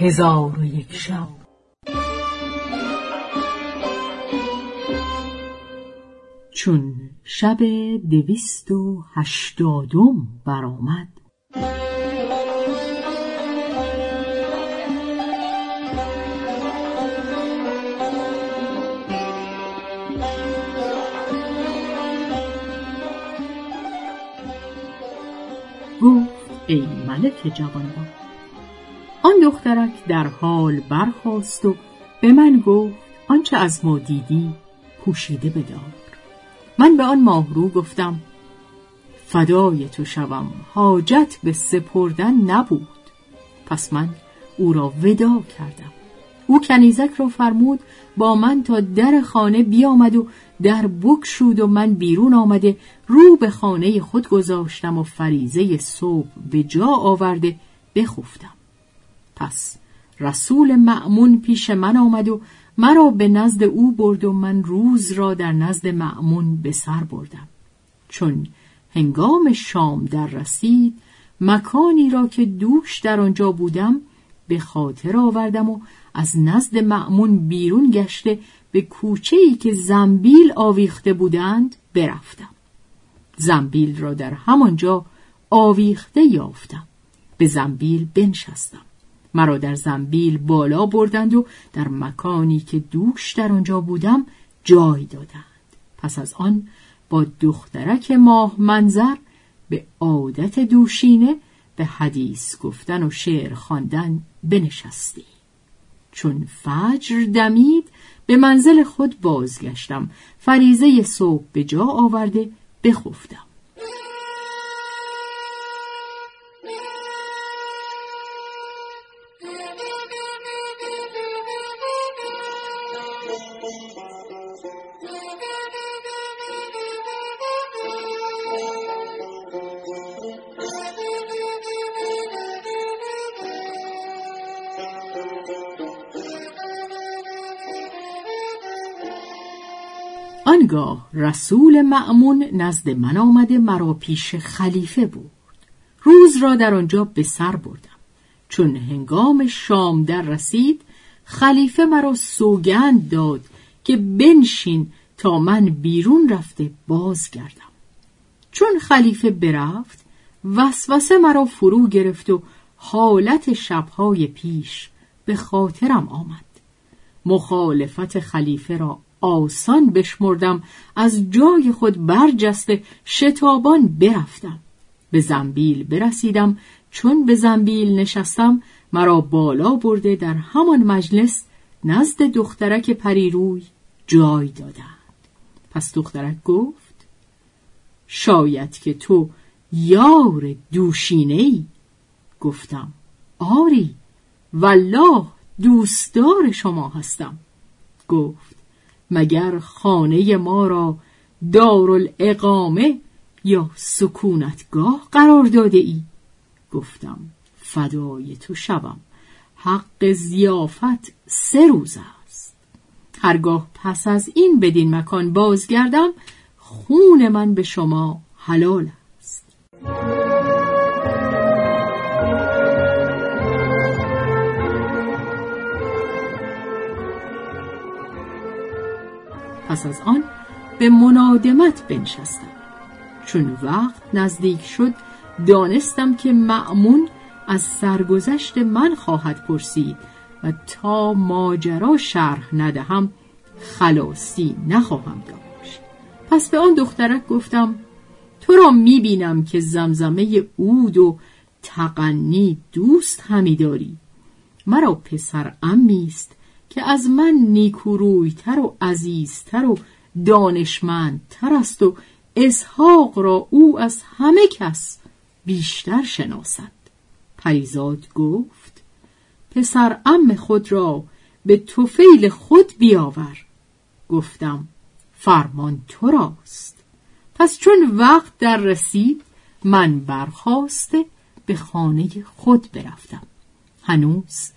هزار و یک شب. چون شب دویست و هشتادم برآمد گفت ای ملک جوانبا دخترک در حال برخاست و به من گفت آنچه از ما دیدی پوشیده بدار. من به آن ماهرو گفتم فدای تو شوم حاجت به سپردن نبود. پس من او را ودا کردم. او کنیزک را فرمود با من تا در خانه بیامد و در بکشود و من بیرون آمده رو به خانه خود گذاشتم و فریزه صبح به جا آورده بخفتم. پس رسول معمون پیش من آمد و مرا به نزد او برد و من روز را در نزد معمون به سر بردم. چون هنگام شام در رسید مکانی را که دوش در آنجا بودم به خاطر آوردم و از نزد معمون بیرون گشته به کوچه ای که زنبیل آویخته بودند برفتم. زنبیل را در همانجا آویخته یافتم. به زنبیل بنشستم. مرا در زنبیل بالا بردند و در مکانی که دوش در آنجا بودم جای دادند. پس از آن با دخترک ماه منظر به عادت دوشینه به حدیث گفتن و شعر خواندن بنشستی. چون فجر دمید به منزل خود بازگشتم. فریزه صبح به جا آورده بخفتم. آنگاه رسول معمون نزد من آمده مرا پیش خلیفه بود روز را در آنجا به سر بردم. چون هنگام شام در رسید خلیفه مرا سوگند داد که بنشین تا من بیرون رفته بازگردم. چون خلیفه برفت وسوسه مرا فرو گرفت و حالت شبهای پیش به خاطرم آمد. مخالفت خلیفه را آسان بشمردم از جای خود برجسته شتابان برفتم. به زنبیل برسیدم چون به زنبیل نشستم مرا بالا برده در همان مجلس نزد دخترک پریروی جای دادند. پس دخترک گفت شاید که تو یار دوشینه ای گفتم آری والله دوستدار شما هستم. گفت مگر خانه ما را دارالاقامه یا سکونتگاه قرار داده ای؟ گفتم فدای تو شوم. حق زیافت سه روز است. هرگاه پس از این بدین مکان بازگردم خون من به شما حلال پس از آن به منادمت بنشستم. چون وقت نزدیک شد دانستم که معمون از سرگذشت من خواهد پرسید و تا ماجرا شرح ندهم خلاصی نخواهم داشت. پس به آن دخترک گفتم تو را می‌بینم که زمزمه اود و تقنی دوست همی داری. مرا پسر امی است که از من نیکورویتر و عزیزتر و دانشمندتر است و اسحاق را او از همه کس بیشتر شناسد. پریزاد گفت پسر ام خود را به توفیل خود بیاور. گفتم فرمان تو راست. پس چون وقت در رسید من برخواسته به خانه خود برفتم. هنوز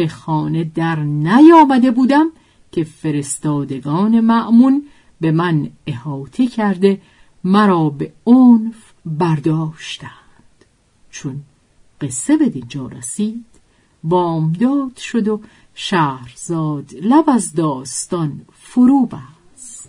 به خانه در نیامده بودم که فرستادگان معمون به من احاطه کرده مرا به عنف برداشتند. چون قصه به دینجا رسید بامداد شد و شهرزاد لب از داستان فرو بست